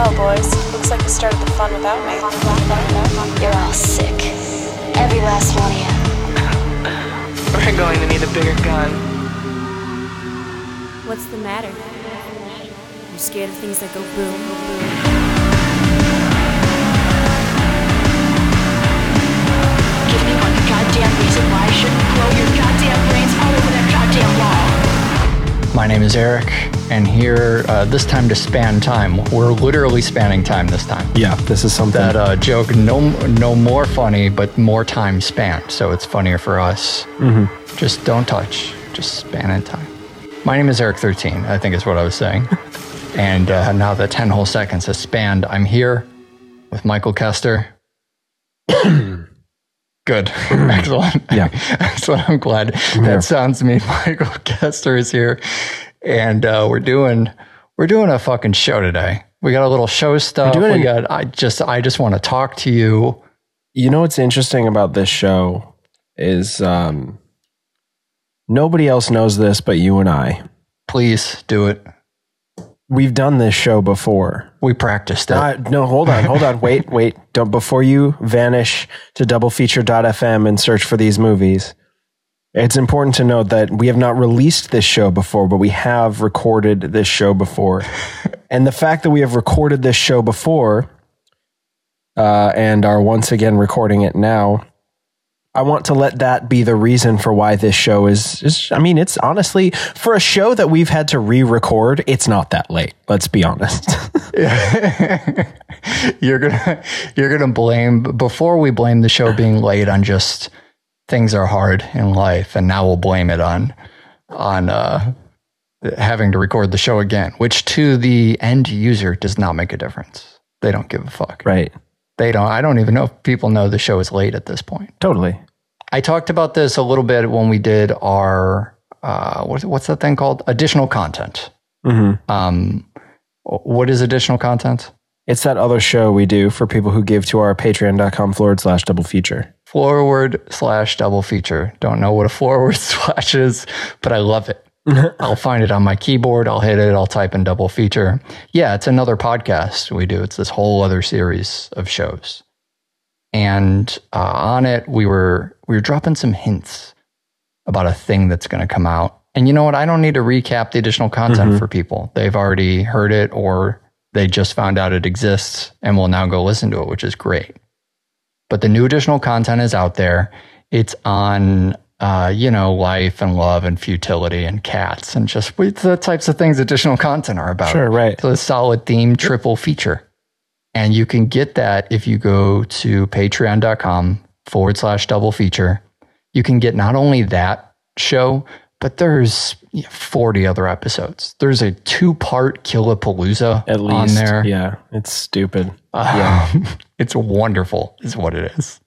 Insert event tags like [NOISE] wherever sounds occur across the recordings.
Well, boys, looks like you started the fun without me. You're all sick. Every last one of you. We're going to need a bigger gun. What's the matter? You scared of things that go boom, boom? Give me one goddamn reason why I shouldn't blow your goddamn brains all over that goddamn wall. My name is Eric, and here, uh, this time to span time. We're literally spanning time this time. Yeah, this is something. That uh, joke, no, no more funny, but more time spanned. So it's funnier for us. Mm-hmm. Just don't touch, just span in time. My name is Eric13, I think is what I was saying. [LAUGHS] and uh, now the 10 whole seconds has spanned. I'm here with Michael Kester. [CLEARS THROAT] Good. [CLEARS THROAT] Excellent. Yeah. Excellent. I'm glad here. that sounds me. [LAUGHS] Michael Kester is here. And uh, we're doing we're doing a fucking show today. We got a little show stuff. doing We an- got I just I just want to talk to you. you know what's interesting about this show is um, nobody else knows this but you and I. Please do it. We've done this show before. We practiced it. Uh, no, hold on, hold on, [LAUGHS] wait, wait. Don't before you vanish to doublefeature.fm and search for these movies. It's important to note that we have not released this show before, but we have recorded this show before. [LAUGHS] and the fact that we have recorded this show before uh, and are once again recording it now, I want to let that be the reason for why this show is, is. I mean, it's honestly, for a show that we've had to re record, it's not that late. Let's be honest. [LAUGHS] you're gonna you're gonna blame before we blame the show being late on just things are hard in life, and now we'll blame it on on uh, having to record the show again, which to the end user does not make a difference. They don't give a fuck. right. They don't. I don't even know if people know the show is late at this point. Totally. I talked about this a little bit when we did our uh, what's what's that thing called? Additional content. Mm-hmm. Um, what is additional content? It's that other show we do for people who give to our patreon.com forward slash double feature. Forward slash double feature. Don't know what a [LAUGHS] forward slash is, but I love it. [LAUGHS] I'll find it on my keyboard. I'll hit it. I'll type in double feature. Yeah, it's another podcast we do. It's this whole other series of shows, and uh, on it we were we were dropping some hints about a thing that's going to come out. And you know what? I don't need to recap the additional content Mhm. for people. They've already heard it, or they just found out it exists and will now go listen to it, which is great. But the new additional content is out there. It's on, uh, you know, life and love and futility and cats and just the types of things additional content are about. Sure, right. It's a solid theme triple feature. And you can get that if you go to patreon.com forward slash double feature. You can get not only that show, but there's 40 other episodes. There's a two part Killapalooza At least. on there. Yeah. It's stupid. Yeah. [LAUGHS] it's wonderful, is what it is.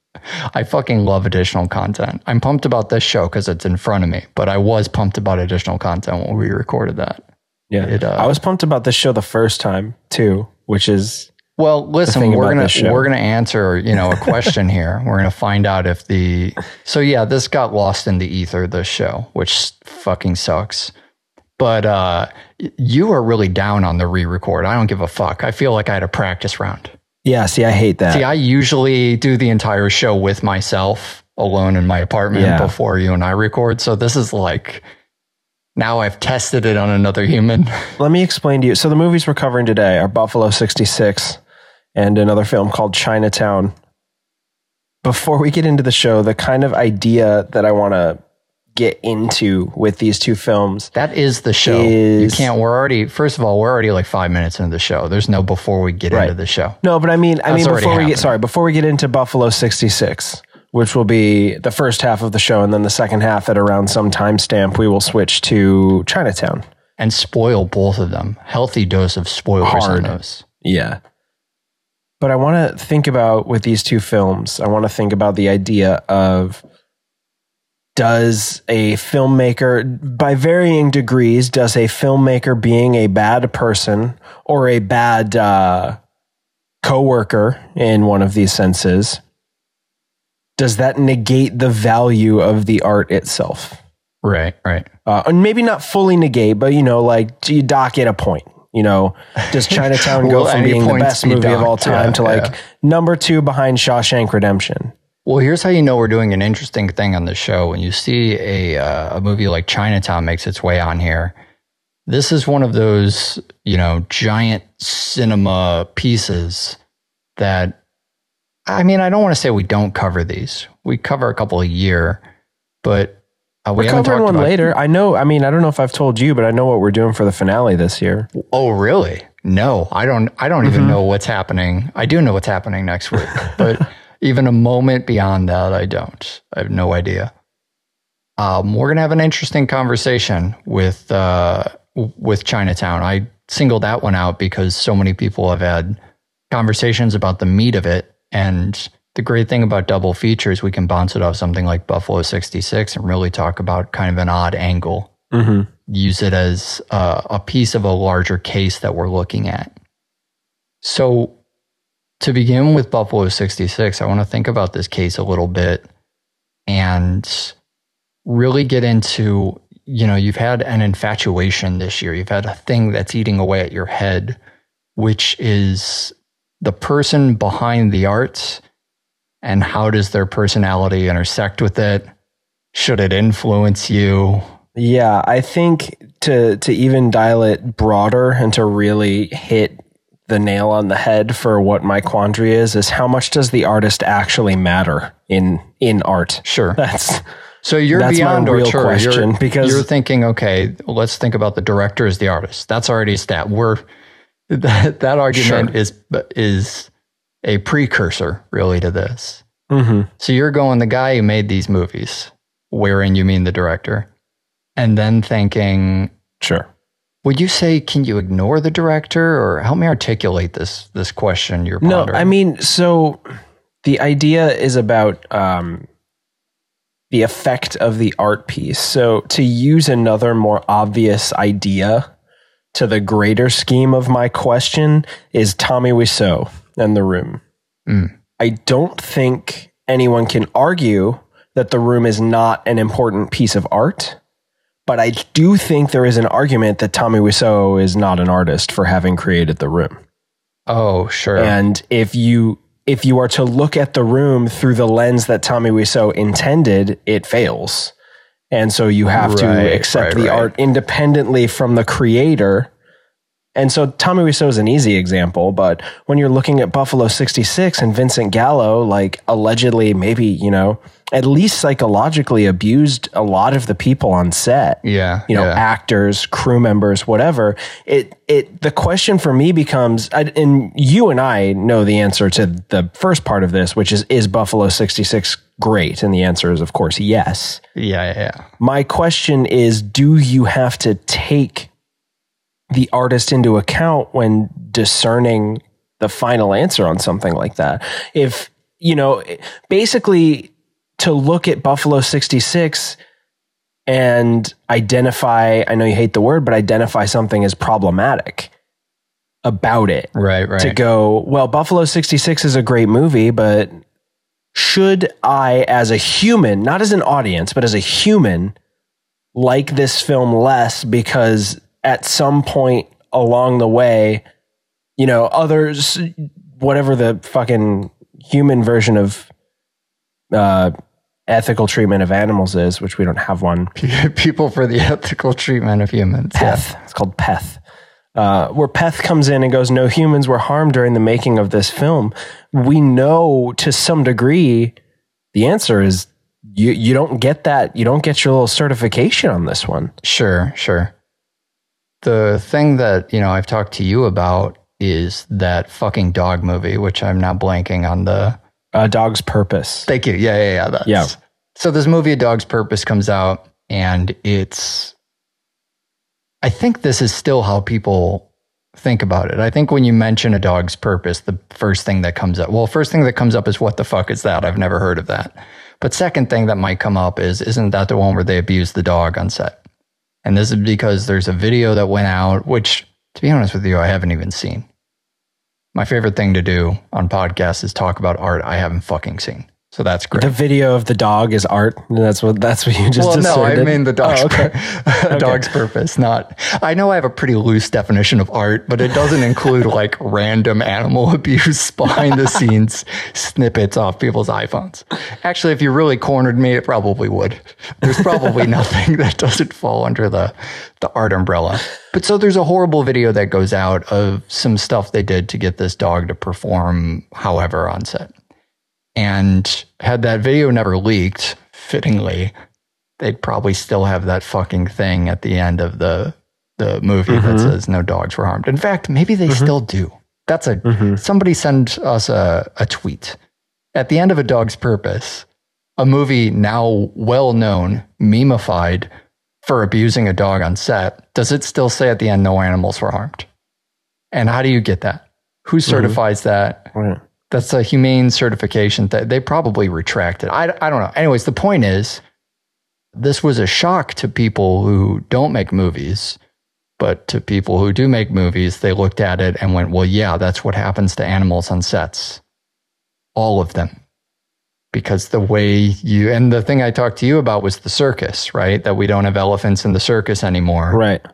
I fucking love additional content. I'm pumped about this show because it's in front of me, but I was pumped about additional content when we recorded that. Yeah. It, uh, I was pumped about this show the first time too, which is Well, listen, we're gonna we're gonna answer you know a [LAUGHS] question here. We're gonna find out if the so yeah this got lost in the ether this show, which fucking sucks. But uh, you are really down on the re-record. I don't give a fuck. I feel like I had a practice round. yeah, see, I hate that. See, I usually do the entire show with myself alone in my apartment Yeah. before you and I record. So this is like now I've tested it on another human. Let me explain to you. So the movies we're covering today are Buffalo 66 and another film called Chinatown. Before we get into the show, the kind of idea that I want to get into with these two films That is the show. you can't. We're already. First of all, we're already like five minutes into the show. There's no before we get Right. into the show. No, but I mean, I That's mean, before we get sorry, before we get into Buffalo '66, which will be the first half of the show, and then the second half at around some timestamp, we will switch to Chinatown. And spoil both of them. Healthy dose of spoilers Hard. on those. Yeah. But I want to think about with these two films, I want to think about the idea of does a filmmaker, by varying degrees, does a filmmaker being a bad person or a bad uh, coworker in one of these senses, does that negate the value of the art itself? Right. Right. Uh, and maybe not fully negate, but you know, like do you dock it a point. You know, does [LAUGHS] Chinatown go from being the best be movie of all time Yeah, to like yeah. number two behind Shawshank Redemption? Well, here's how you know we're doing an interesting thing on the show. When you see a uh, a movie like Chinatown makes its way on here, this is one of those you know giant cinema pieces that I mean I don't want to say we don't cover these. We cover a couple a year, but uh, we We're covering one later. I know. I mean, I don't know if I've told you, but I know what we're doing for the finale this year. Oh, really? No, I don't. I don't Mm-hmm. even know what's happening. I do know what's happening next week, [LAUGHS] but even a moment beyond that, I don't. I have no idea. Um, we're gonna have an interesting conversation with uh, with Chinatown. I singled that one out because so many people have had conversations about the meat of it, and the great thing about double features, we can bounce it off something like Buffalo '66 and really talk about kind of an odd angle Mm-hmm. use it as uh, a piece of a larger case that we're looking at. So, to begin with Buffalo 66, I want to think about this case a little bit and really get into you know, you've had an infatuation this year, you've had a thing that's eating away at your head, which is the person behind the art and how does their personality intersect with it? Should it influence you? Yeah, I think to to even dial it broader and to really hit the nail on the head for what my quandary is is how much does the artist actually matter in in art? Sure. [LAUGHS] That's So you're That's my beyond real auteur. question, you're, because- you're thinking, okay, let's think about the director as the artist. That's already a stat. We're [LAUGHS] that that argument Sure. is is a precursor really to this. mhm. So you're going the guy who made these movies, wherein you mean the director, and then thinking, sure. would you say can you ignore the director, or help me articulate this this question you're No, pondering? I mean, so the idea is about um, the effect of the art piece. So to use another more obvious idea to the greater scheme of my question is Tommy Wiseau and the room. Mm. I don't think anyone can argue that the room is not an important piece of art. But I do think there is an argument that Tommy Wiseau is not an artist for having created the room. oh sure, And if you if you are to look at the room through the lens that Tommy Wiseau intended, it fails. And so you have to accept right, the right. art independently from the creator. And so Tommy Wiseau is an easy example, but when you're looking at Buffalo 66 and Vincent Gallo, like allegedly, maybe, you know, at least psychologically abused a lot of the people on set yeah, you know yeah. actors crew members whatever it it the question for me becomes and you and i know the answer to the first part of this which is is buffalo 66 great and the answer is of course yes yeah, yeah, yeah. my question is do you have to take the artist into account when discerning the final answer on something like that if you know basically to look at buffalo 66 and identify i know you hate the word but identify something as problematic about it Right, right. to go, well, Buffalo 66 is a great movie, but should I, as a human, not as an audience, but as a human, like this film less because at some point along the way, you know, others, whatever the fucking human version of uh, ethical treatment of animals is, which we don't have one, [LAUGHS] People for the ethical treatment of humans. Yeah. Peth. It's called Peth. Uh, where Peth comes in and goes, No humans were harmed during the making of this film. We know to some degree the answer is you, you don't get that. You don't get your little certification on this one. Sure, sure. The thing that, you know, I've talked to you about is that fucking dog movie, which I'm not blanking on the A dog's purpose. Thank you. Yeah, yeah, yeah. That's, Yeah. So this movie, A Dog's Purpose, comes out, and it's. I think this is still how people think about it. I think when you mention a dog's purpose, the first thing that comes up, well, first thing that comes up is what the fuck is that? I've never heard of that. But second thing that might come up is, isn't that the one where they abuse the dog on set? And this is because there's a video that went out, which, to be honest with you, I haven't even seen. My favorite thing to do on podcasts is talk about art I haven't fucking seen. So that's great. The video of the dog is art. That's what that's what you just well, no, I mean the dog's, Oh, okay. pur- [LAUGHS] dog's purpose. Not. I know I have a pretty loose definition of art, but it doesn't include like random animal [LAUGHS] abuse behind the scenes snippets off people's iPhones. Actually, if you really cornered me, it probably would. There's probably [LAUGHS] nothing that doesn't fall under the the art umbrella. But so there's a horrible video that goes out of some stuff they did to get this dog to perform however on set. And had that video never leaked, fittingly, they'd probably still have that fucking thing at the end of the the movie that mm-hmm. says no dogs were harmed. In fact, maybe they mm-hmm. still do. That's a mm-hmm. somebody send us a, a tweet. At the end of A Dog's Purpose, a movie now well known, memeified for abusing a dog on set, does it still say at the end no animals were harmed? And how do you get that? Who certifies that? That's a humane certification that they probably retracted. I, I don't know. Anyways, the point is, this was a shock to people who don't make movies, but to people who do make movies, they looked at it and went, well, yeah, that's what happens to animals on sets. All of them. Because the way you, and the thing I talked to you about was the circus, right? That we don't have elephants in the circus anymore Right.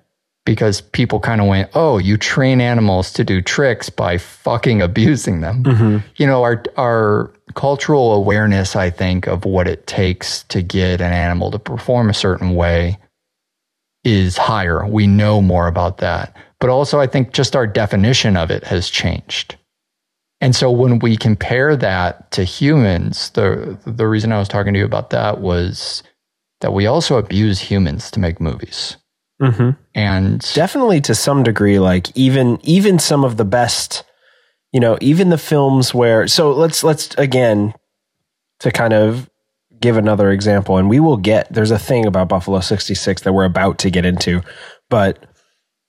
Because people kind of went, "Oh, you train animals to do tricks by fucking [LAUGHS] abusing them." Mm-hmm. You know, our our cultural awareness, I think, of what it takes to get an animal to perform a certain way is higher. We know more about that. But also I think just our definition of it has changed. And so when we compare that to humans, the the reason I was talking to you about that was that we also abuse humans to make movies. Hmm And Definitely to some degree, like even even some of the best, you know, even the films where so let's let's again to kind of give another example, and we will get there's a thing about Buffalo 66 that we're about to get into, but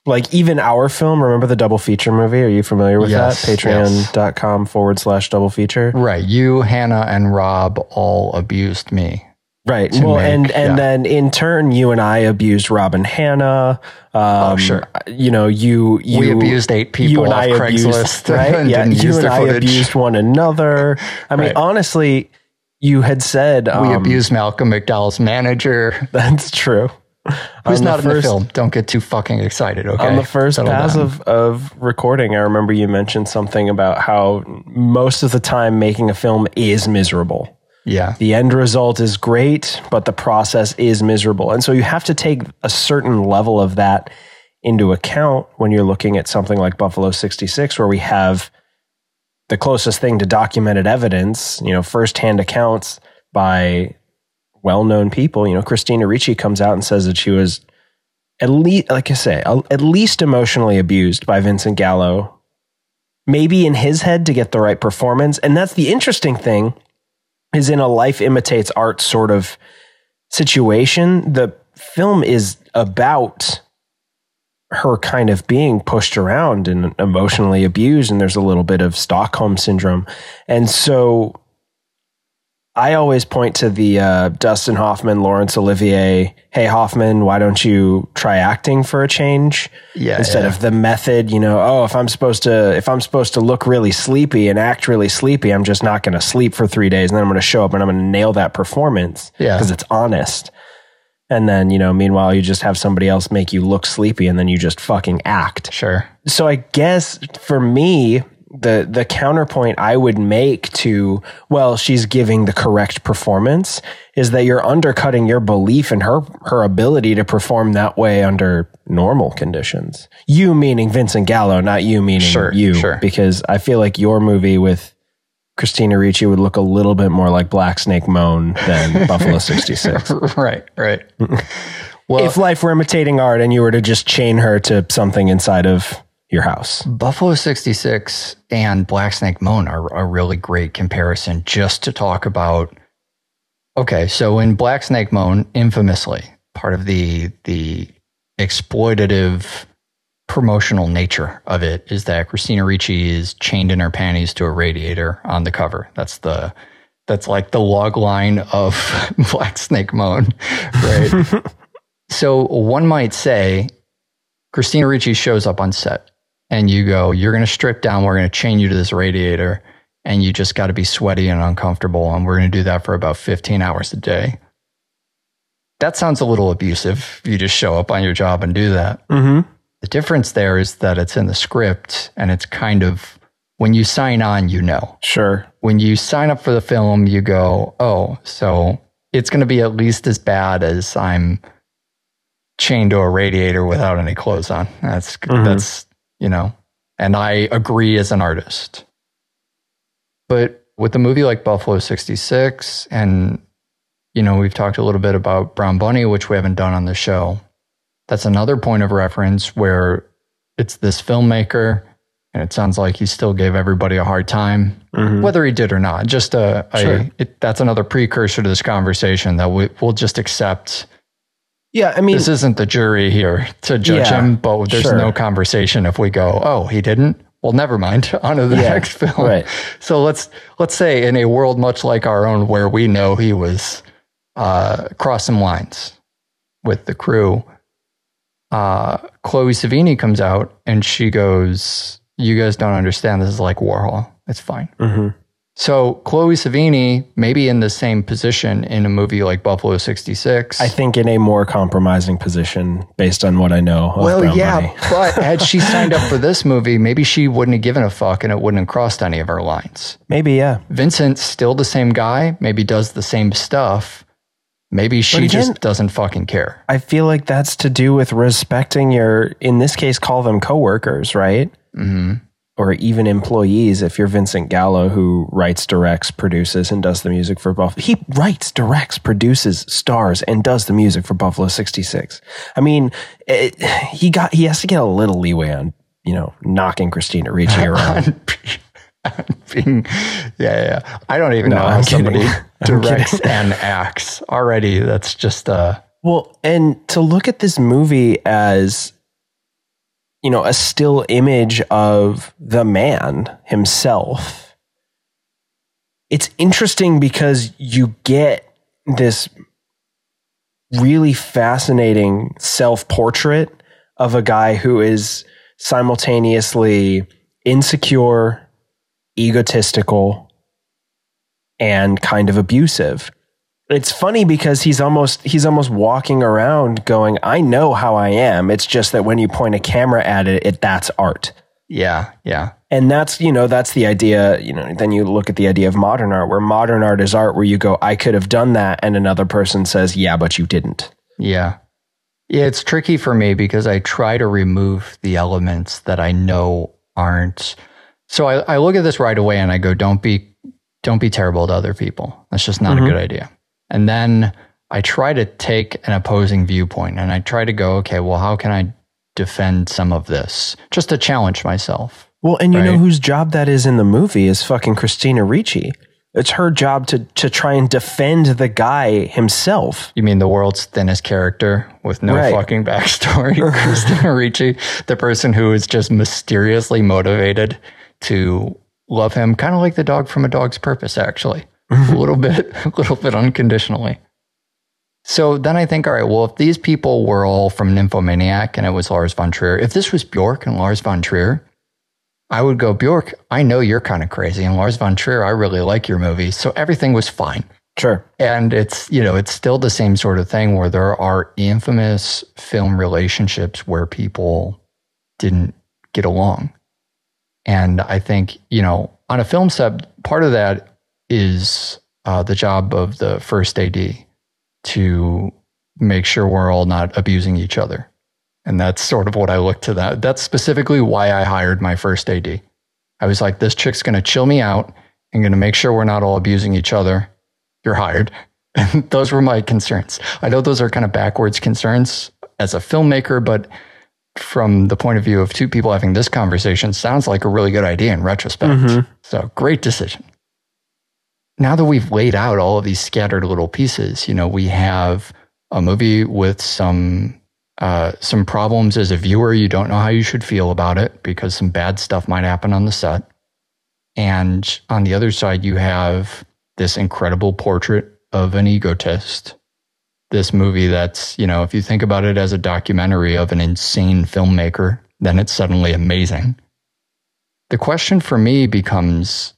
like even our film, remember the double feature movie? Are you familiar with Yes, that? Patreon.com forward slash double feature. Right. You, Hannah, and Rob all abused me. Right. Well, make, and and yeah. then in turn, you and I abused Rob and Hannah. Um, Oh, sure. You know, you you We abused eight people you and off I Craigslist abused, [LAUGHS] right? [LAUGHS] and yeah, you and I footage. abused one another. I mean, Right. honestly, you had said We um, abused Malcolm McDowell's manager, [LAUGHS] That's true. who's On the not in the film. Don't get too fucking excited, okay? On the first Settle pass down. of, of recording, I remember you mentioned something about how most of the time making a film is miserable. Yeah. the end result is great, but the process is miserable. And so you have to take a certain level of that into account when you're looking at something like Buffalo 66, where we have the closest thing to documented evidence, you know, firsthand accounts by well known people. You know, Christina Ricci comes out and says that she was at least, like I say, at least emotionally abused by Vincent Gallo. Maybe in his head to get the right performance. And that's the interesting thing is in a life imitates art sort of situation. The film is about her kind of being pushed around and emotionally abused, and there's a little bit of Stockholm syndrome. And so I always point to the uh, Dustin Hoffman, Laurence Olivier, hey, Hoffman, why don't you try acting for a change? Yeah, Instead yeah. of the method, you know, oh, if I'm supposed to, if I'm supposed to look really sleepy and act really sleepy, I'm just not going to sleep for three days, and then I'm going to show up and I'm going to nail that performance Yeah. because it's honest. And then, you know, meanwhile, you just have somebody else make you look sleepy, and then you just fucking act Sure. so I guess for me, the the counterpoint I would make to well, she's giving the correct performance is that you're undercutting your belief in her her ability to perform that way under normal conditions. You meaning Vincent Gallo, not you meaning Sure, you, sure. because I feel like your movie with Christina Ricci would look a little bit more like Black Snake Moan than [LAUGHS] Buffalo 66. right, right. [LAUGHS] well, if life were imitating art and you were to just chain her to something inside of your house. Buffalo 66 and Black Snake Moan are a really great comparison just to talk about. Okay, so in Black Snake Moan, infamously, part of the the exploitative promotional nature of it is that Christina Ricci is chained in her panties to a radiator on the cover. That's the that's like the log line of [LAUGHS] Black Snake Moan, right? [LAUGHS] so one might say Christina Ricci shows up on set and you go, You're going to strip down, we're going to chain you to this radiator, and you just got to be sweaty and uncomfortable. And we're going to do that for about 15 hours a day. That sounds a little abusive. You just show up on your job and do that. Mm-hmm. The difference there is that it's in the script and it's kind of when you sign on, you know. Sure. When you sign up for the film, you go, oh, so it's going to be at least as bad as I'm chained to a radiator without any clothes on. That's, Mhm. that's, you know, and I agree as an artist. But with a movie like Buffalo 66, and, you know, we've talked a little bit about Brown Bunny, which we haven't done on the show. That's another point of reference where it's this filmmaker, and it sounds like he still gave everybody a hard time, Mhm. whether he did or not. Just a, a it, that's another precursor to this conversation that we, we'll just accept. Yeah, I mean, This isn't the jury here to judge Yeah, him, but there's sure. no conversation if we go, oh, he didn't. Well, never mind. [LAUGHS] On to the Yeah, next film. right. So let's let's say in a world much like our own, where we know he was uh, crossing lines with the crew, uh, Chloe Sevigny comes out and she goes, "You guys don't understand. This is like Warhol. It's fine." Mhm. So Chloe Sevigny, maybe in the same position in a movie like Buffalo '66. I think in a more compromising position based on what I know. Of Well, Brown yeah, but [LAUGHS] had she signed up for this movie, maybe she wouldn't have given a fuck and it wouldn't have crossed any of her lines. maybe yeah. Vincent's still the same guy, maybe does the same stuff. Maybe she again- just doesn't fucking care. I feel like that's to do with respecting your, in this case, call them coworkers, right? hmm Or even employees. If you're Vincent Gallo, who writes, directs, produces, and does the music for Buffalo, he writes, directs, produces, stars, and does the music for Buffalo '66. I mean, it, he got he has to get a little leeway on you know knocking Christina Ricci [LAUGHS] around. Being, yeah, yeah. I don't even No, know how I'm kidding. somebody [LAUGHS] directs and acts already. That's just uh, Well, and to look at this movie as, you know, a still image of the man himself, it's interesting because you get this really fascinating self portrait of a guy who is simultaneously insecure, egotistical, and kind of abusive it's funny because he's almost he's almost walking around going i know how i am it's just that when you point a camera at it, it that's art yeah, yeah, and that's you know that's the idea you know then you look at the idea of modern art where modern art is art where you go i could have done that and another person says yeah but you didn't yeah. Yeah, it's tricky for me because I try to remove the elements that I know aren't. So I, I look at this right away and I go, don't be, don't be terrible to other people. That's just not Mhm. a good idea. And then I try to take an opposing viewpoint and I try to go, okay, well, how can I defend some of this just to challenge myself? well and you know whose job that is in the movie is fucking christina ricci it's her job to to try and defend the guy himself You mean the world's thinnest character with no Right. fucking backstory? [LAUGHS] Christina Ricci, the person who is just mysteriously motivated to love him, kind of like the dog from A Dog's Purpose, actually, [LAUGHS] a little bit, a little bit unconditionally. So then I think, all right, well, if these people were all from Nymphomaniac and it was Lars von Trier, if this was Bjork and Lars von Trier, I would go, Bjork, I know you're kind of crazy. And Lars von Trier, I really like your movies. So everything was fine. sure And it's, you know, it's still the same sort of thing where there are infamous film relationships where people didn't get along. And I think, you know, on a film set, part of that is uh, the job of the first AD to make sure we're all not abusing each other. And that's sort of what I look to that. That's specifically why I hired my first AD. I was like, this chick's going to chill me out and going to make sure we're not all abusing each other you're hired. And [LAUGHS] those were my concerns. I know those are kind of backwards concerns as a filmmaker, but from the point of view of two people having this conversation, sounds like a really good idea in retrospect. Mhm. So great decision. Now that we've laid out all of these scattered little pieces, you know, we have a movie with some uh, some problems as a viewer. You don't know how you should feel about it because some bad stuff might happen on the set. And on the other side, you have this incredible portrait of an egotist. This movie that's, you know, if you think about it as a documentary of an insane filmmaker, then it's suddenly amazing. The question for me becomes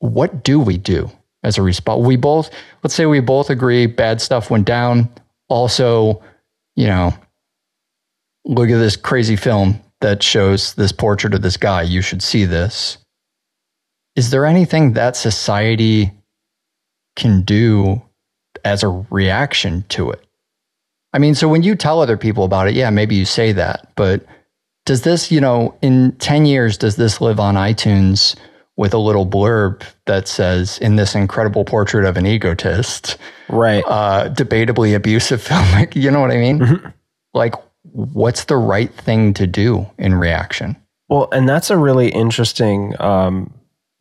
what do we do as a response? We both, let's say we both agree bad stuff went down. Also, you know, look at this crazy film that shows this portrait of this guy. You should see this. Is there anything that society can do as a reaction to it? I mean, so when you tell other people about it, yeah, maybe you say that, but does this, you know, in 10 years, does this live on iTunes with a little blurb that says, in this incredible portrait of an egotist, Right. uh, debatably abusive [LAUGHS] filmmaker? You know what I mean? Like, what's the right thing to do in reaction? Well, and that's a really interesting. Um,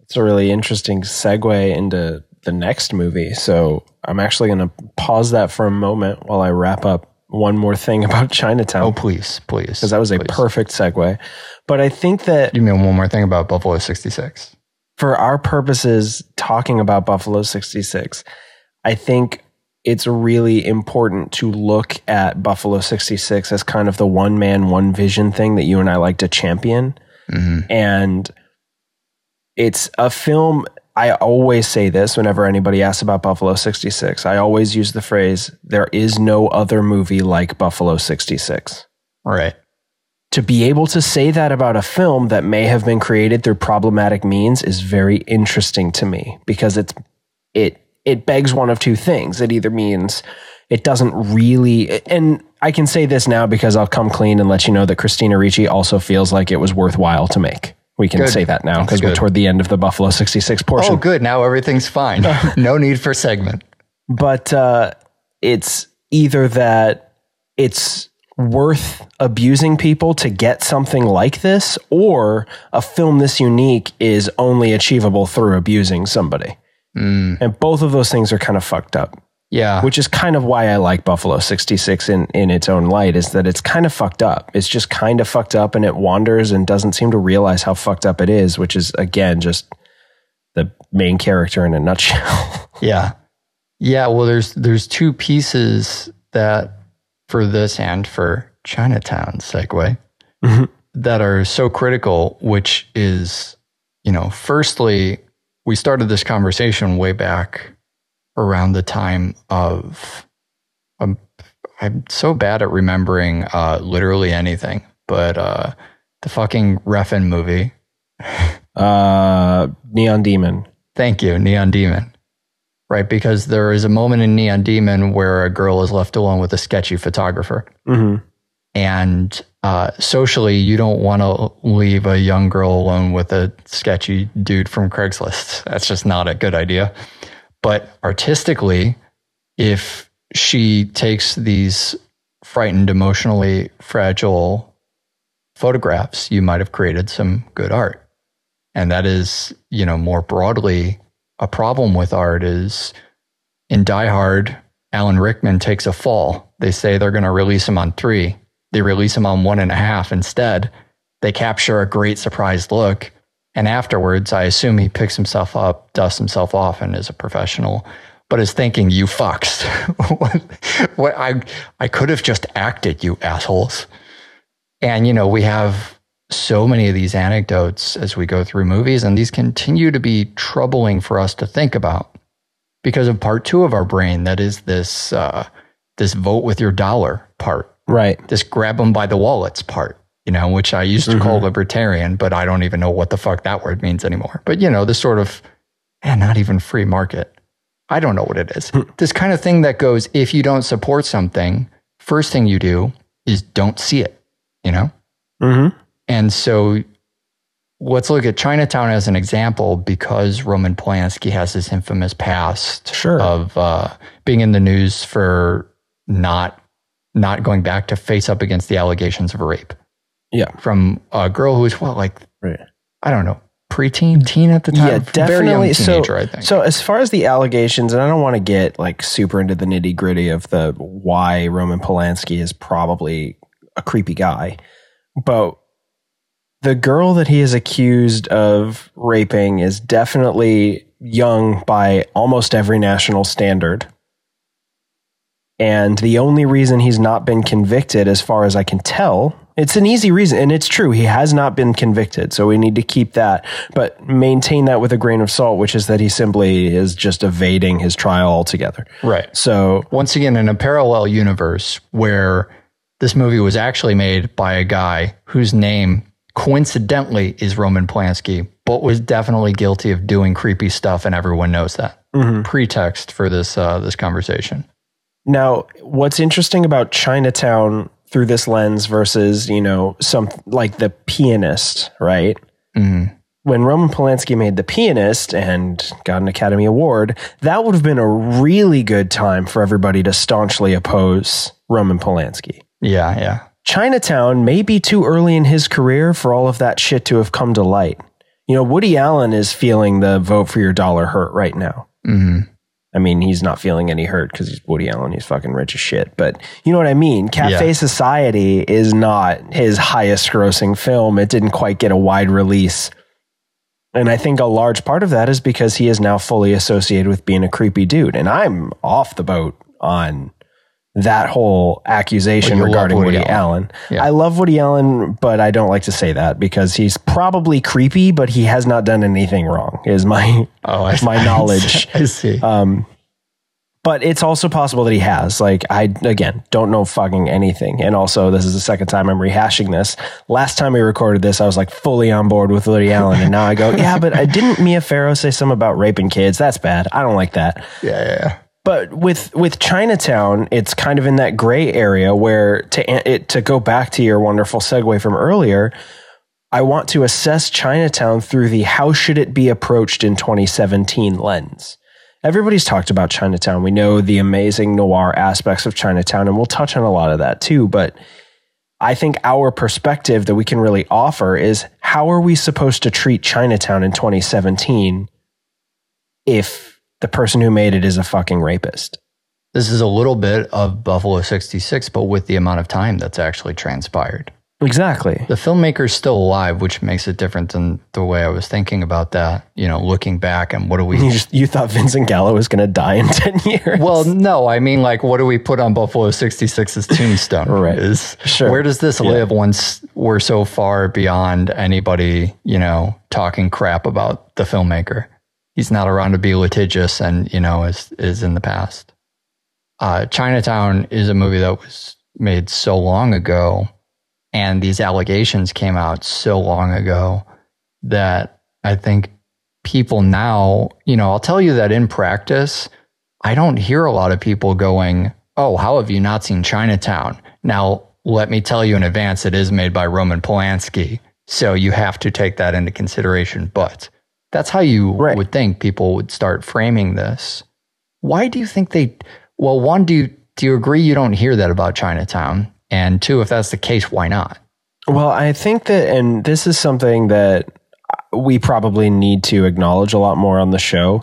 it's a really interesting segue into the next movie. So I'm actually going to pause that for a moment while I wrap up one more thing [LAUGHS] about Chinatown. Oh, please, please. because that was a perfect segue. But I think that You mean one more thing about Buffalo 66? For our purposes, talking about Buffalo 66, I think it's really important to look at Buffalo 66 as kind of the one man, one vision thing that you and I like to champion. hmm And it's a film. I always say this whenever anybody asks about Buffalo 66. I always use the phrase, there is no other movie like Buffalo 66 Right. To be able to say that about a film that may have been created through problematic means is very interesting to me because it's it it begs one of two things it either means it doesn't really and I can say this now because I'll come clean and let you know that Christina Ricci also feels like it was worthwhile to make. We can Good. say that now because we're toward the end of the Buffalo 66 portion. Oh, good. Now everything's fine. [LAUGHS] no need for segment. but uh, it's either that it's worth abusing people to get something like this, or a film this unique is only achievable through abusing somebody. Mm, And both of those things are kind of fucked up, yeah. which is kind of why I like Buffalo 66 in, in its own light, is that it's kind of fucked up. It's just kind of fucked up and it wanders and doesn't seem to realize how fucked up it is, which is, again, just the main character in a nutshell. [LAUGHS] Yeah. Yeah, well there's there's two pieces that for this and for Chinatown segue Mhm. that are so critical, which is, you know, firstly, we started this conversation way back around the time of um, I'm so bad at remembering uh, literally anything, but uh, the fucking Refn movie. [LAUGHS] Uh, Neon Demon. Thank you, Neon Demon. Right, because there is a moment in Neon Demon where a girl is left alone with a sketchy photographer. Mm-hmm. And uh, socially, you don't want to leave a young girl alone with a sketchy dude from Craigslist. That's just not a good idea. But artistically, if she takes these frightened, emotionally fragile photographs, you might have created some good art. And that is, you know, more broadly, a problem with art is in Die Hard, Alan Rickman takes a fall. They say they're going to release him on three. They release him on one and a half instead. They capture a great surprised look. And afterwards, I assume he picks himself up, dusts himself off, and is a professional, but is thinking, you fucks. what, [LAUGHS] what I, I could have just acted, you assholes. And, you know, we have so many of these anecdotes as we go through movies, and these continue to be troubling for us to think about because of part two of our brain that is this, uh, this vote with your dollar part Right. this grab them by the wallets part, you know, which I used to call libertarian, but I don't even know what the fuck that word means anymore. But, you know, this sort of, and not even free market. I don't know what it is. this kind of thing that goes, if you don't support something, first thing you do is don't see it, you know? Mm-hmm. And so let's look at Chinatown as an example because Roman Polanski has this infamous past Sure. of uh, being in the news for not not going back to face up against the allegations of rape Yeah. from a girl who was what like Right. I don't know preteen teen at the time Yeah, definitely. So, teenager I think so as far as the allegations, and I don't want to get like super into the nitty gritty of the why Roman Polanski is probably a creepy guy, but the girl that he is accused of raping is definitely young by almost every national standard. And the only reason he's not been convicted, as far as I can tell it's an easy reason, and it's true. He has not been convicted, so we need to keep that, but maintain that with a grain of salt, which is that he simply is just evading his trial altogether. Right. So Once again, in a parallel universe where this movie was actually made by a guy whose name coincidentally is Roman Polanski, but was definitely guilty of doing creepy stuff, and everyone knows that. Pretext for this uh, this conversation. Now, what's interesting about Chinatown through this lens versus, you know, some like the pianist, right? When Roman Polanski made The Pianist and got an Academy Award, that would have been a really good time for everybody to staunchly oppose Roman Polanski. Yeah, yeah. Chinatown may be too early in his career for all of that shit to have come to light. You know, Woody Allen is feeling the vote for your dollar hurt right now. hmm I mean, he's not feeling any hurt because he's Woody Allen. He's fucking rich as shit. But you know what I mean? Cafe Yeah. Society is not his highest grossing film. It didn't quite get a wide release. And I think a large part of that is because he is now fully associated with being a creepy dude. And I'm off the boat on that whole accusation Well, you love regarding Woody Woody, Allen. Allen. Yeah. I love Woody Allen, but I don't like to say that because he's probably creepy, but he has not done anything wrong, is my [LAUGHS] Oh, I, my [LAUGHS] knowledge. I see. Um, but it's also possible that he has. Like, I, again, don't know fucking anything. And also, this is the second time I'm rehashing this. Last time we recorded this, I was like fully on board with Woody Allen. And now I go, [LAUGHS] yeah, but I didn't Mia Farrow say something about raping kids? That's bad. I don't like that. yeah, yeah, yeah. But with with Chinatown, it's kind of in that gray area where to it to go back to your wonderful segue from earlier, I want to assess Chinatown through the how should it be approached in 2017 lens. Everybody's talked about Chinatown. We know the amazing noir aspects of Chinatown, and we'll touch on a lot of that too. But I think our perspective that we can really offer is how are we supposed to treat Chinatown in 2017 if the person who made it is a fucking rapist? This is a little bit of Buffalo 66, but with the amount of time that's actually transpired. Exactly. The filmmaker's still alive, which makes it different than the way I was thinking about that. You know, looking back and what do we You just you thought Vincent Gallo was going to die in [LAUGHS] 10 years. Well, no, I mean, like, what do we put on Buffalo 66's tombstone? [LAUGHS] Right. Is Sure. where does this live once we're so far beyond anybody, you know, talking crap about the filmmaker? He's not around to be litigious and, you know, is, is in the past. Uh, Chinatown is a movie that was made so long ago, and these allegations came out so long ago that I think people now, you know, I'll tell you that in practice, I don't hear a lot of people going, Oh, how have you not seen Chinatown? Now, let me tell you in advance, it is made by Roman Polanski. So you have to take that into consideration. But that's how you Right. would think people would start framing this. Why do you think they, well, one, do you, do you agree you don't hear that about Chinatown? And two, if that's the case, why not? Well, I think that, and this is something that we probably need to acknowledge a lot more on the show.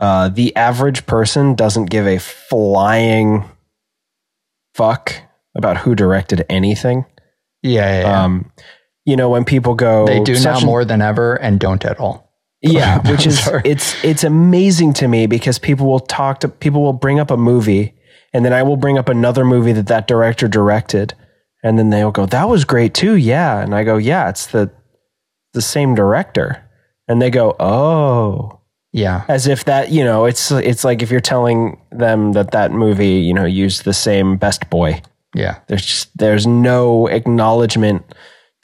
Uh, the average person doesn't give a flying fuck about who directed anything. Yeah, yeah, yeah. Um, you know, when people go, they do now more than ever and don't at all. Yeah, [LAUGHS] which is Sorry. it's it's amazing to me because people will talk to people will bring up a movie and then I will bring up another movie that that director directed and then they'll go that was great too. Yeah, and I go, "Yeah, it's the the same director." And they go, "Oh." Yeah. As if that, you know, it's it's like if you're telling them that that movie, you know, used the same best boy. Yeah. There's just there's no acknowledgement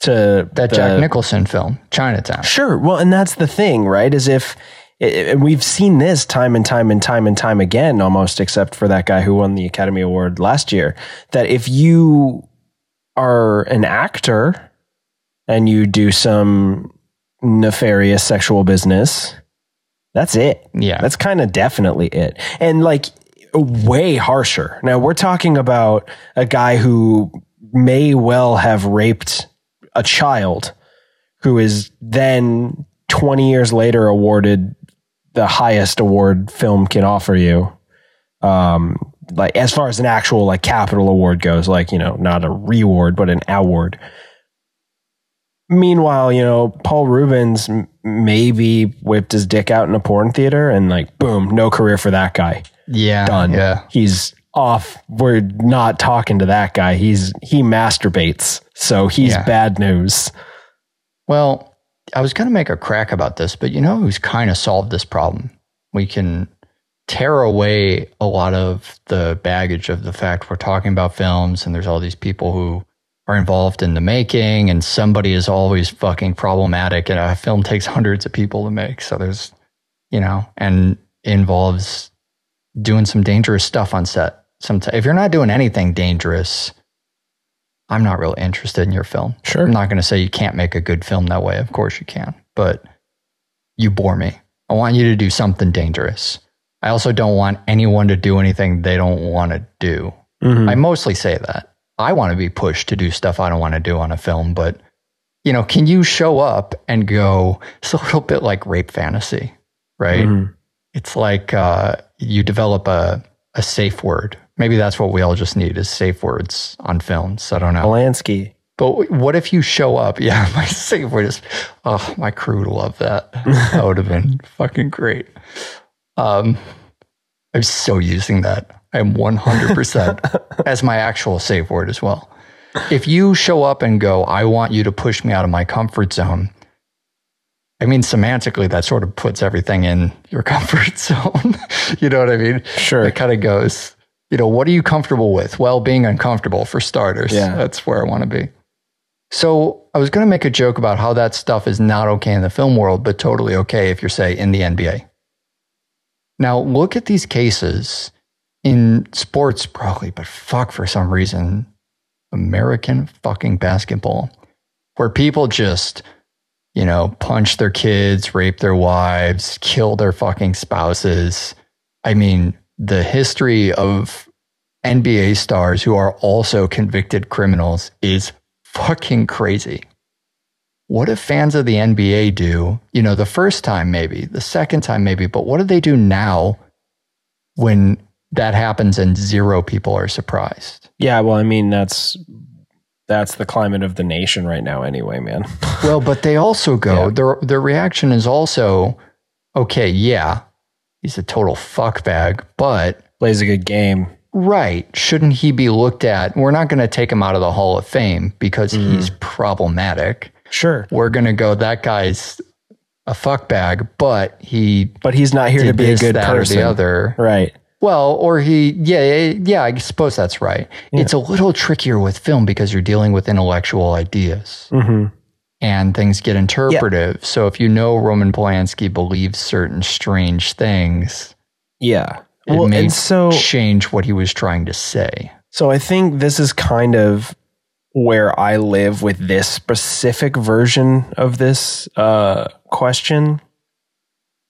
to That the- Jack Nicholson film, Chinatown. Sure. Well, and that's the thing, right? Is if and we've seen this time and time and time and time again, almost except for that guy who won the Academy Award last year, that if you are an actor and you do some nefarious sexual business, that's it. Yeah. That's kind of definitely it. And like way harsher. Now we're talking about a guy who may well have raped a child who is then 20 years later awarded the highest award film can offer you. Um, like as far as an actual like capital award goes, like, you know, not a reward, but an award. Meanwhile, you know, Paul Reubens m- maybe whipped his dick out in a porn theater and like, boom, no career for that guy. yeah. Done. Yeah. He's off. We're not talking to that guy. He's he masturbates, so he's Yeah. bad news. Well, I was going to make a crack about this, but you know who's kind of solved this problem? We can tear away a lot of the baggage of the fact we're talking about films and there's all these people who are involved in the making and somebody is always fucking problematic and a film takes hundreds of people to make. So there's, you know, and involves doing some dangerous stuff on set. Sometimes if you're not doing anything dangerous, I'm not really interested in your film. Sure. I'm not going to say you can't make a good film that way. Of course you can, but you bore me. I want you to do something dangerous. I also don't want anyone to do anything they don't want to do. Mhm. I mostly say that. I want to be pushed to do stuff I don't want to do on a film, but you know, can you show up and go, it's a little bit like rape fantasy, right? Mhm. It's like uh, you develop a, a safe word. Maybe that's what we all just need is safe words on films. I don't know. Polanski. But what if you show up? [LAUGHS] Yeah, my safe word is, oh, my crew would love that. That would have been [LAUGHS] fucking great. Um, I'm so using that. I'm 100% [LAUGHS] as my actual safe word as well. If you show up and go, I want you to push me out of my comfort zone. I mean, semantically, that sort of puts everything in your comfort zone. you know what I mean? Sure. It kind of goes, you know, what are you comfortable with? Well, being uncomfortable for starters. Yeah. That's where I want to be. So I was going to make a joke about how that stuff is not okay in the film world, but totally okay if you're, say, in the NBA. Now, look at these cases in sports, probably, but fuck, for some reason, American fucking basketball, where people just, you know, punch their kids, rape their wives, kill their fucking spouses. I mean, the history of NBA stars who are also convicted criminals is fucking crazy. What do fans of the NBA do? You know, the first time maybe, the second time maybe, but what do they do now when that happens and zero people are surprised? Yeah, well, I mean that's that's the climate of the nation right now, anyway, man. [LAUGHS] Well, but they also go, Yeah. their their reaction is also, okay, yeah, he's a total fuckbag, but Plays a good game. Right. Shouldn't he be looked at? We're not going to take him out of the Hall of Fame because he's problematic. Sure, We're going to go, that guy's a fuckbag, but he but he's not here to be a good that, person. or the other. Right. Well, or he, yeah, yeah, yeah, I suppose that's right. It's a little trickier with film because you're dealing with intellectual ideas hmm and things get interpretive. So if you know Roman Polanski believes certain strange things, Yeah. it Well, may so change what he was trying to say. So I think this is kind of where I live with this specific version of this uh, question.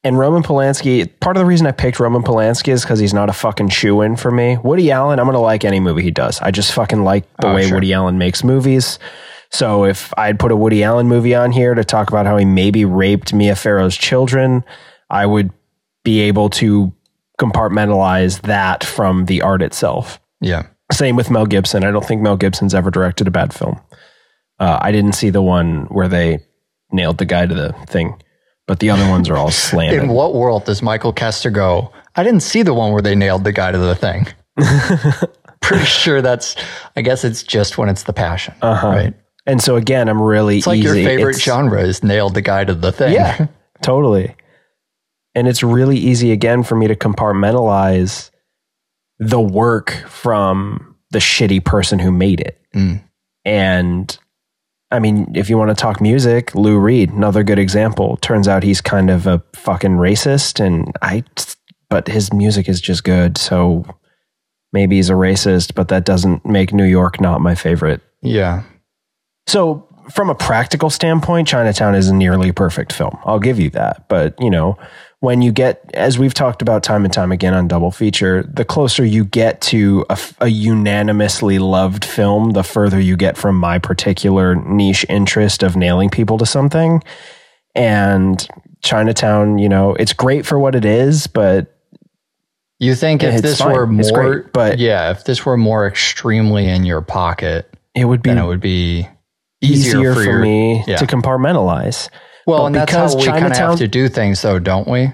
And Roman Polanski, part of the reason I picked Roman Polanski is because he's not a fucking shoe in for me. Woody Allen, I'm going to like any movie he does. I just fucking like the Oh, way sure. Woody Allen makes movies. So if I'd put a Woody Allen movie on here to talk about how he maybe raped Mia Farrow's children, I would be able to compartmentalize that from the art itself. Yeah. Same with Mel Gibson. I don't think Mel Gibson's ever directed a bad film. Uh, I didn't see the one where they nailed the guy to the thing, but the other ones are all [LAUGHS] slammed. In what world does Michael Koester go? I didn't see the one where they nailed the guy to the thing. [LAUGHS] Pretty sure that's. I guess it's just when it's the passion, Uh-huh. right? And so again, I'm really It's like easy. your favorite It's- genre is nailed the guy to the thing. Yeah, [LAUGHS] totally. And it's really easy again for me to compartmentalize the work from the shitty person who made it. Mm. And I mean, if you want to talk music, Lou Reed, another good example. Turns out he's kind of a fucking racist, and I, but his music is just good. So maybe he's a racist, but that doesn't make New York not my favorite. yeah. So, from a practical standpoint, Chinatown is a nearly perfect film. I'll give you that. But, you know, when you get, as we've talked about time and time again on Double Feature, the closer you get to a unanimously loved film, the further you get from my particular niche interest of nailing people to something. And Chinatown, you know, it's great for what it is, but You think if this fine. were more, great, but- yeah, if this were more extremely in your pocket, it would be then it would be easier, easier, for, for, your, me yeah. to compartmentalize. Well, but and that's because how we kind of Chinatown- have to do things, though, don't we?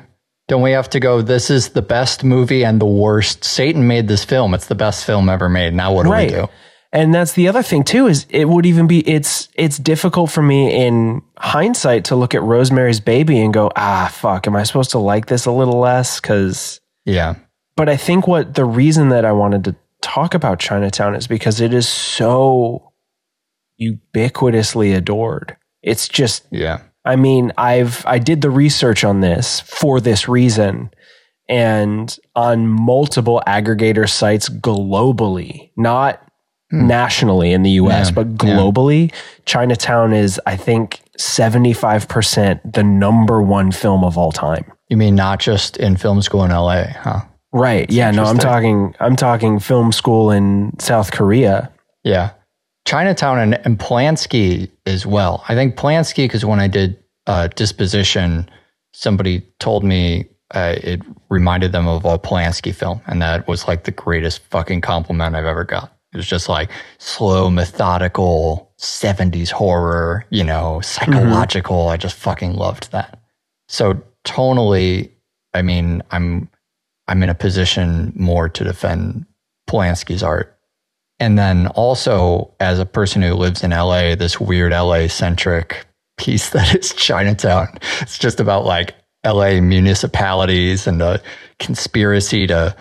Don't we have to go? This is the best movie and the worst. Satan made this film. It's the best film ever made. Now what do Right. we do? And that's the other thing too is it would even be it's it's difficult for me in hindsight to look at Rosemary's Baby and go ah fuck am I supposed to like this a little less cuz Yeah, but I think what the reason that I wanted to talk about Chinatown is because it is so ubiquitously adored. It's just yeah, I mean, I've I did the research on this for this reason and on multiple aggregator sites globally, not hmm. nationally in the US, Yeah, but yeah. globally, Chinatown is I think 75% the number 1 film of all time. You mean not just in film school in LA, huh? Right. yeah, no, I'm talking I'm talking film school in South Korea. Yeah. Chinatown and, and Polanski as well. I think Polanski, because when I did uh, Disposition, somebody told me uh, it reminded them of a Polanski film. And that was like the greatest fucking compliment I've ever got. It was just like slow, methodical 70s horror, you know, psychological. I just fucking loved that. So tonally, I mean, I'm I'm in a position more to defend Polanski's art. And then also as a person who lives in LA, this weird LA centric piece [LAUGHS] that is Chinatown. It's just about like LA municipalities and the conspiracy to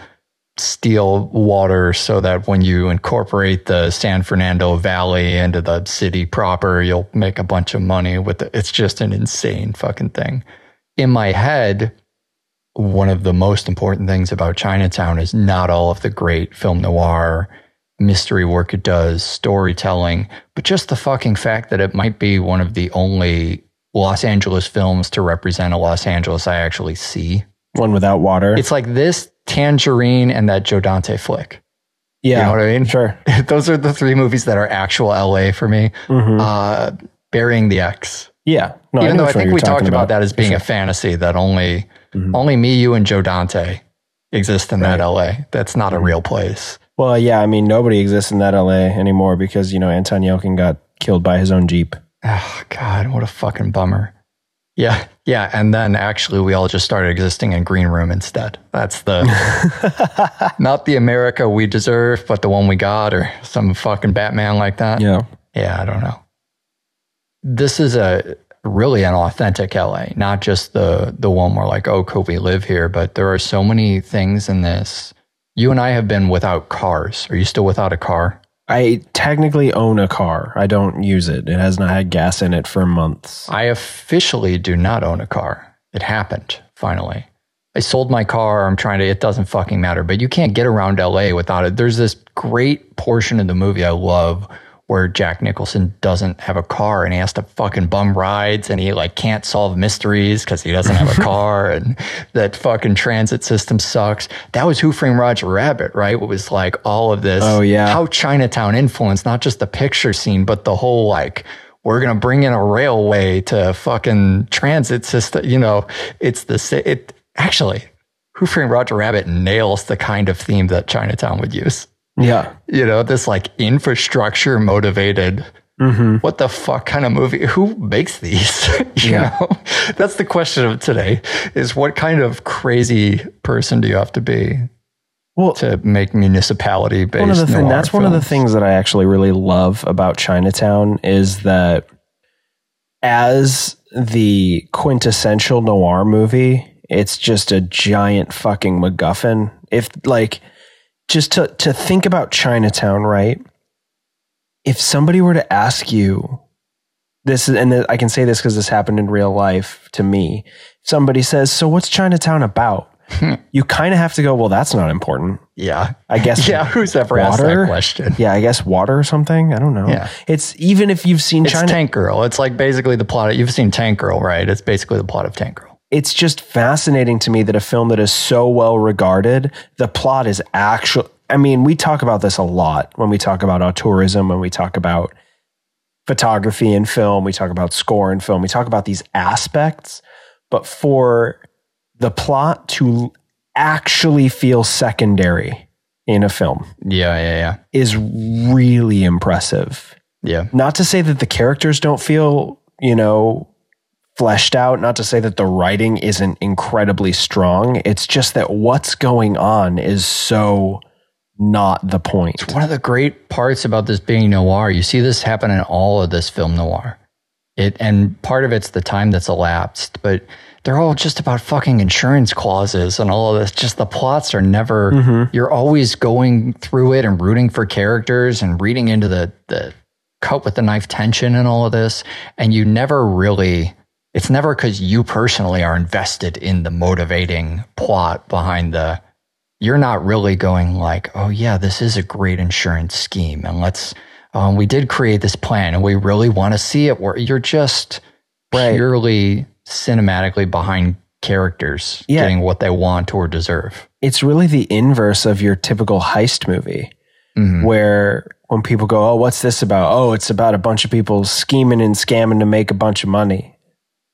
steal water so that when you incorporate the San Fernando Valley into the city proper, you'll make a bunch of money with it. It's just an insane fucking thing. In my head, one of the most important things about Chinatown is not all of the great film noir mystery work it does, storytelling, but just the fucking fact that it might be one of the only Los Angeles films to represent a Los Angeles I actually see. One without water. It's like this, Tangerine, and that Joe Dante flick. yeah. You know what I mean? Sure. [LAUGHS] Those are the three movies that are actual LA for me. Mhm. Uh, Burying the Ex. yeah. No, Even know though I think we talked about, that as being sure. a fantasy that only Mhm. only me, you, and Joe Dante exist in that LA. That's not a real place. Well, yeah, I mean, nobody exists in that LA anymore because, you know, Anton Yelchin got killed by his own Jeep. Oh God, what a fucking bummer. Yeah, yeah, and then actually we all just started existing in Green Room instead. That's the [LAUGHS] not the America we deserve, but the one we got, or some fucking Batman like that. Yeah. Yeah, I don't know. This is a really an authentic LA, not just the the one where like, oh, could we live here? But there are so many things in this. You and I have been without cars. Are you still without a car? I technically own a car. I don't use it. It has not had gas in it for months. I officially do not own a car. It happened finally. I sold my car. I'm trying to, it doesn't fucking matter, but you can't get around LA without it. There's this great portion of the movie I love where Jack Nicholson doesn't have a car and he has to fucking bum rides and he like can't solve mysteries because he doesn't have a [LAUGHS] car and that fucking transit system sucks. That was Who Framed Roger Rabbit, right? It was like all of this. Oh, yeah. How Chinatown influenced not just the picture scene, but the whole like, we're gonna bring in a railway to fucking transit system. You know, it's the it actually. Who Framed Roger Rabbit nails the kind of theme that Chinatown would use. Yeah. You know, this like infrastructure motivated. Mm-hmm. What the fuck kind of movie? Who makes these? [LAUGHS] you Yeah. know, that's the question of today: is what kind of crazy person do you have to be Well, to make municipality based? one of the thing, that's one of the things that I actually really love about Chinatown is that as the quintessential noir movie, it's just a giant fucking MacGuffin. If like just to to think about Chinatown, right? If somebody were to ask you this is and I can say this because this happened in real life to me. Somebody says, "So what's Chinatown about?" Hmm. you kind of have to go, "Well, that's not important." Yeah, I guess [LAUGHS] yeah. Who's ever asked that question? Yeah, I guess water or something. I don't know. Yeah. It's even if you've seen It's China, Tank Girl. It's like basically the plot. Of, you've seen Tank Girl, right? It's basically the plot of Tank Girl. It's just fascinating to me that a film that is so well regarded, the plot is actually. I mean, we talk about this a lot when we talk about auteurism, when we talk about photography in film, we talk about score in film, we talk about these aspects. But for the plot to actually feel secondary in a film Yeah, yeah, yeah, is really impressive. yeah. not to say that the characters don't feel, you know, fleshed out. Not to say that the writing isn't incredibly strong. It's just that what's going on is so not the point. One of the great parts about this being noir, you see this happen in all of this film noir. It and part of it's the time that's elapsed, but they're all just about fucking insurance clauses and all of this. Just the plots are never. Mm-hmm. You're always going through it and rooting for characters and reading into the the cut with the knife tension and all of this, and you never really. It's never because you personally are invested in the motivating plot behind the you're not really going like, oh yeah, this is a great insurance scheme, and let's. Um, we did create this plan, and we really want to see it. Where you're just Right. purely cinematically behind characters Yeah. getting what they want or deserve. It's really the inverse of your typical heist movie. Mhm. where when people go, "Oh, what's this about?" "Oh, it's about a bunch of people scheming and scamming to make a bunch of money."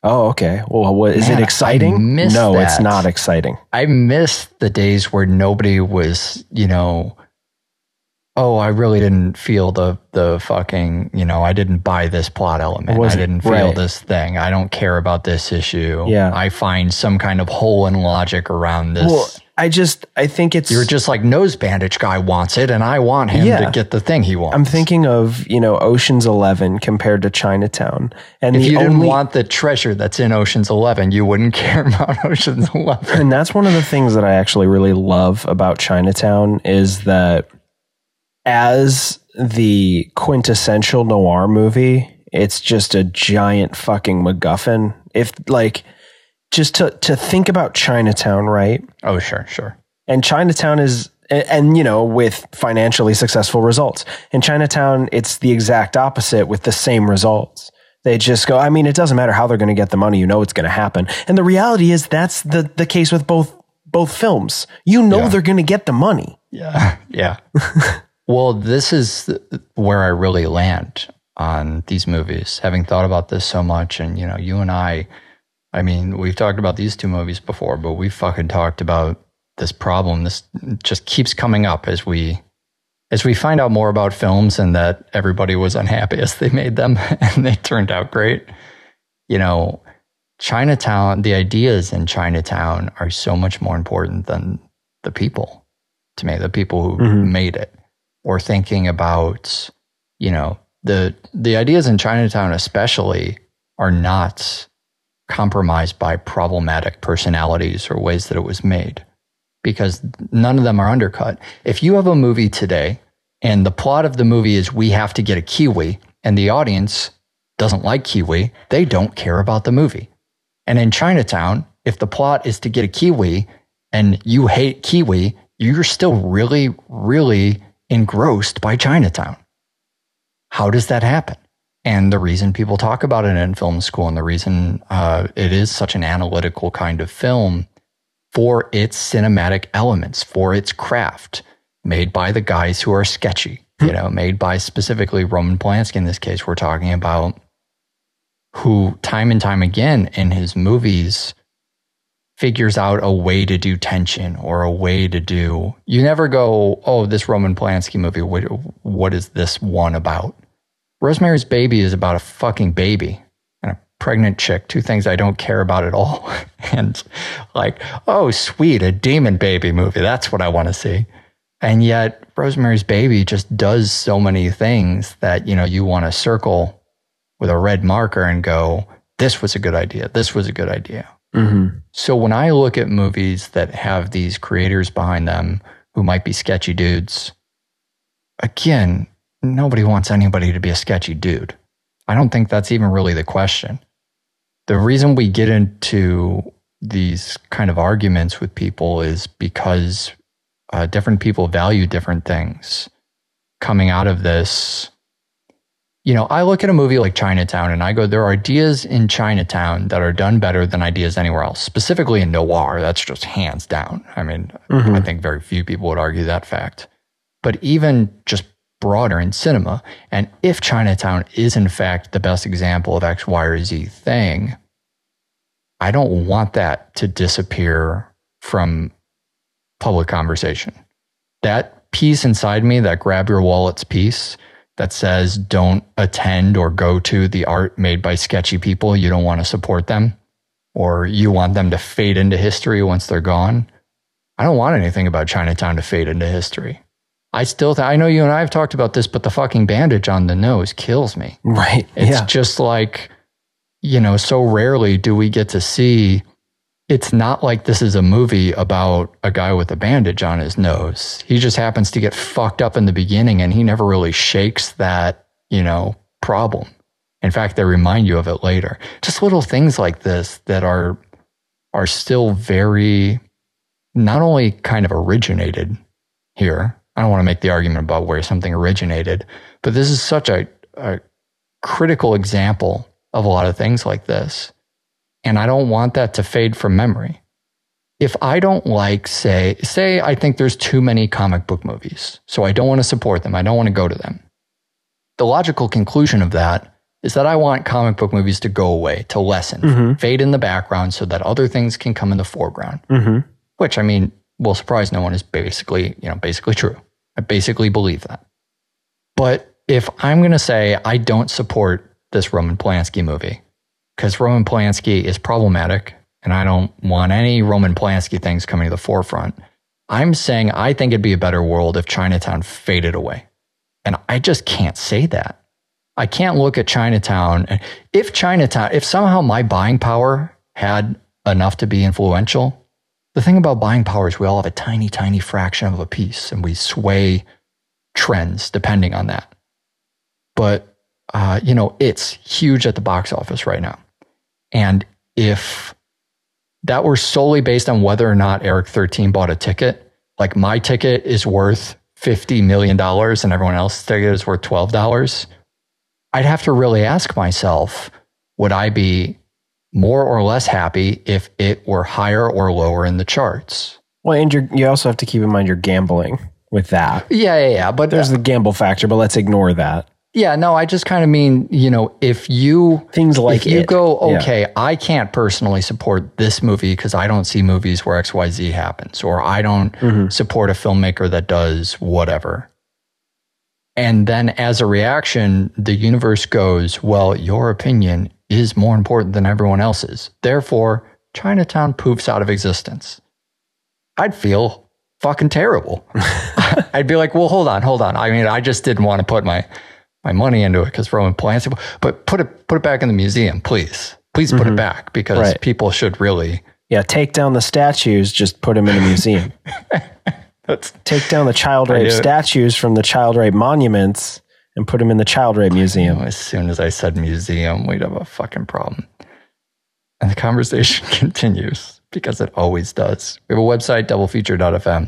Oh, okay. Well, what is Man, it exciting? No, it's not exciting. I miss the days where nobody was, you know, oh, I really didn't feel the the fucking, you know, I didn't buy this plot element. I didn't feel right. this thing. I don't care about this issue. Yeah. I find some kind of hole in logic around this. Well, I just I think it's You're just like nose bandage guy wants it, and I want him Yeah. to get the thing he wants. I'm thinking of you know Ocean's Eleven compared to Chinatown, and if you didn't want the treasure that's in Ocean's Eleven, you wouldn't [LAUGHS] care about Ocean's Eleven. and that's one of the things that I actually really love about Chinatown is that as the quintessential noir movie, it's just a giant fucking MacGuffin. If like just to to think about Chinatown, right? Oh, sure, sure. And Chinatown is and, and you know with financially successful results. In Chinatown, it's the exact opposite with the same results. They just go, I mean, it doesn't matter how they're going to get the money, you know it's going to happen. And the reality is that's the the case with both both films. You know Yeah. they're going to get the money. Yeah. [LAUGHS] Yeah. well, this is where I really land on these movies, having thought about this so much. And, you know, you and I, I mean, we've talked about these two movies before, but we've fucking talked about this problem. This just keeps coming up as we. As we find out more about films and that everybody was unhappy as they made them [LAUGHS] and they turned out great, you know, Chinatown, the ideas in Chinatown are so much more important than the people to me, the people who Mhm. made it. Or thinking about, you know, the the ideas in Chinatown especially are not compromised by problematic personalities or ways that it was made. Because none of them are undercut. If you have a movie today and the plot of the movie is we have to get a Kiwi and the audience doesn't like Kiwi, they don't care about the movie. And in Chinatown, if the plot is to get a Kiwi and you hate Kiwi, you're still really, really engrossed by Chinatown. How does that happen? And the reason people talk about it in film school and the reason uh, it is such an analytical kind of film for its cinematic elements, for its craft, made by the guys who are sketchy, you know, made by specifically Roman Polanski in this case, we're talking about, who time and time again in his movies figures out a way to do tension or a way to do. You never go, oh, this Roman Polanski movie, what, what is this one about? Rosemary's Baby is about a fucking baby and a pregnant chick, two things I don't care about at all. [LAUGHS] and like, oh, sweet, a demon baby movie. That's what I want to see. And yet, Rosemary's Baby just does so many things that, you know, you want to circle with a red marker and go, this was a good idea. This was a good idea. Mm-hmm. So when I look at movies that have these creators behind them who might be sketchy dudes, again, nobody wants anybody to be a sketchy dude. I don't think that's even really the question. The reason we get into these kind of arguments with people is because uh, different people value different things. Coming out of this, you know, I look at a movie like Chinatown and I go, there are ideas in Chinatown that are done better than ideas anywhere else, specifically in noir. That's just hands down. I mean, Mhm. I think very few people would argue that fact. But even just broader in cinema, and if Chinatown is in fact the best example of X, Y, or Z thing, I don't want that to disappear from public conversation. That piece inside me, that grab your wallets piece, that says don't attend or go to the art made by sketchy people. You don't want to support them or you want them to fade into history once they're gone. I don't want anything about Chinatown to fade into history. I still, th- I know you and I have talked about this, but the fucking bandage on the nose kills me. Right. It's yeah. just like, you know, so rarely do we get to see. It's not like this is a movie about a guy with a bandage on his nose. He just happens to get fucked up in the beginning and he never really shakes that, you know, problem. In fact, they remind you of it later. Just little things like this that are are still very not only kind of originated here. I don't want to make the argument about where something originated, but this is such a, a critical example of a lot of things like this. And I don't want that to fade from memory. If I don't like, say, say I think there's too many comic book movies, so I don't want to support them, I don't want to go to them. The logical conclusion of that is that I want comic book movies to go away, to lessen, fade in the background so that other things can come in the foreground. hmm Which I mean, will surprise no one is basically, you know, basically true. I basically believe that. But if I'm going to say I don't support this Roman Polanski movie because Roman Polanski is problematic and I don't want any Roman Polanski things coming to the forefront, I'm saying I think it'd be a better world if Chinatown faded away. And I just can't say that. I can't look at Chinatown. and If Chinatown, if somehow my buying power had enough to be influential, the thing about buying power is we all have a tiny, tiny fraction of a piece and we sway trends depending on that. But, uh, you know, it's huge at the box office right now. And if that were solely based on whether or not Eric 13 bought a ticket, like my ticket is worth $50 million and everyone else's ticket is worth $12, I'd have to really ask myself would I be more or less happy if it were higher or lower in the charts? Well, and you're, you also have to keep in mind you're gambling with that. Yeah, yeah, yeah. But There's the gamble factor, but let's ignore that. yeah, no, I just kind of mean, you know, if you Things like if you go, Yeah. okay, I can't personally support this movie because I don't see movies where XYZ happens, or I don't Mm-hmm. support a filmmaker that does whatever. And then as a reaction, the universe goes, well, your opinion is more important than everyone else's. Therefore, Chinatown poofs out of existence. I'd feel fucking terrible. [LAUGHS] I'd be like, well, hold on, hold on. I mean, I just didn't want to put my my money into it because Roman Polanski, but put it put it back in the museum, please. Please put it mm-hmm. back because Right. people should really. Yeah, take down the statues, just put them in a museum. [LAUGHS] That's take down the child rape statues from the child rape monuments and put him in the child rape museum. as soon as I said museum, we'd have a fucking problem. And the conversation [LAUGHS] continues because it always does. We have a website, doublefeature.fm.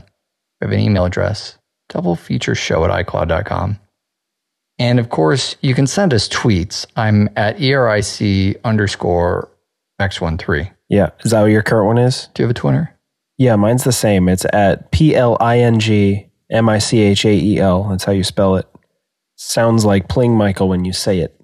We have an email address, doublefeatureshow at icloud.com. And of course, you can send us tweets. I'm at ERIC underscore X13. Yeah, is that what your current one is? Do you have a Twitter? Yeah, mine's the same. It's at P L I N G M I C H A E L. That's how you spell it. Sounds like Pling Michael when you say it.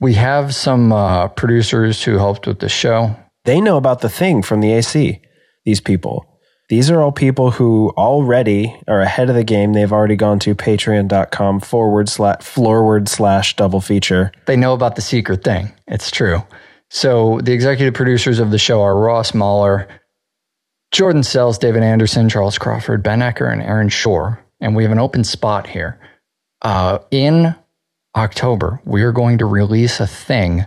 We have some uh, producers who helped with the show. They know about the thing from the AC, these people. These are all people who already are ahead of the game. They've already gone to patreon.com forward slash forward slash double feature. they know about the secret thing. It's true. So the executive producers of the show are Ross Mahler, Jordan Sells, David Anderson, Charles Crawford, Ben Ecker, and Aaron Shore. And we have an open spot here. Uh, in October, we are going to release a thing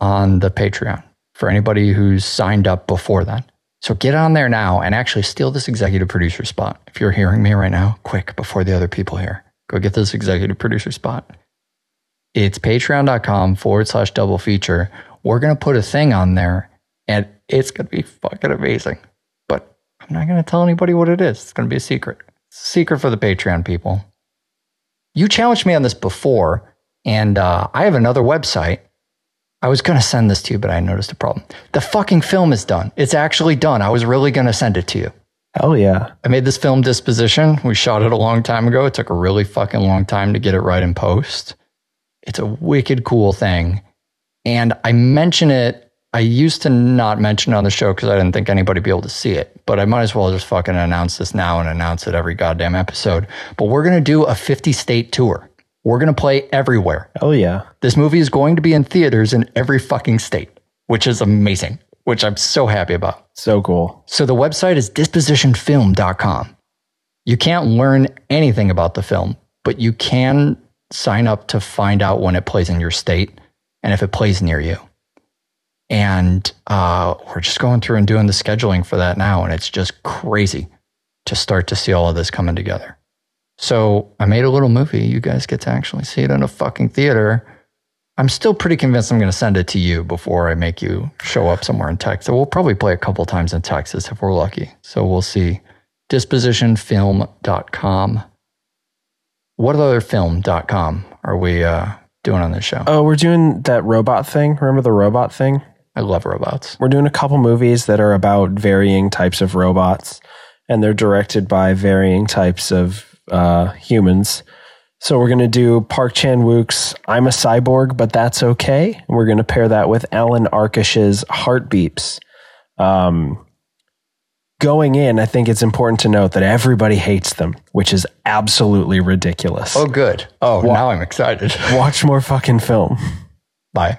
on the Patreon for anybody who's signed up before then. So get on there now and actually steal this executive producer spot. If you're hearing me right now, quick before the other people here, go get this executive producer spot. It's patreon.com forward slash double feature. We're going to put a thing on there and it's going to be fucking amazing. But I'm not going to tell anybody what it is. It's going to be a secret. Secret for the Patreon people. You challenged me on this before, and uh, I have another website. I was going to send this to you, but I noticed a problem. The fucking film is done. It's actually done. I was really going to send it to you. Hell yeah. I made this film disposition. We shot it a long time ago. It took a really fucking long time to get it right in post. It's a wicked cool thing. And I mention it. I used to not mention it on the show because I didn't think anybody would be able to see it. But I might as well just fucking announce this now and announce it every goddamn episode. But we're going to do a 50 state tour. We're going to play everywhere. Oh yeah. This movie is going to be in theaters in every fucking state, which is amazing, which I'm so happy about. So cool. So the website is dispositionfilm.com. You can't learn anything about the film, but you can sign up to find out when it plays in your state and if it plays near you. And uh, we're just going through and doing the scheduling for that now. And it's just crazy to start to see all of this coming together. So I made a little movie. You guys get to actually see it in a fucking theater. I'm still pretty convinced I'm going to send it to you before I make you show up somewhere in Texas. We'll probably play a couple times in Texas if we're lucky. So we'll see. Dispositionfilm.com. What other film.com are we uh, doing on this show? Oh, we're doing that robot thing. Remember the robot thing? I love robots. We're doing a couple movies that are about varying types of robots, and they're directed by varying types of uh, humans. So we're going to do Park Chan Wook's I'm a Cyborg, but that's okay. And we're going to pair that with Allan Arkush's Heartbeeps. Um, going in, I think it's important to note that everybody hates them, which is absolutely ridiculous. Oh, good. Oh, now I'm excited. [LAUGHS] Watch more fucking film. Bye.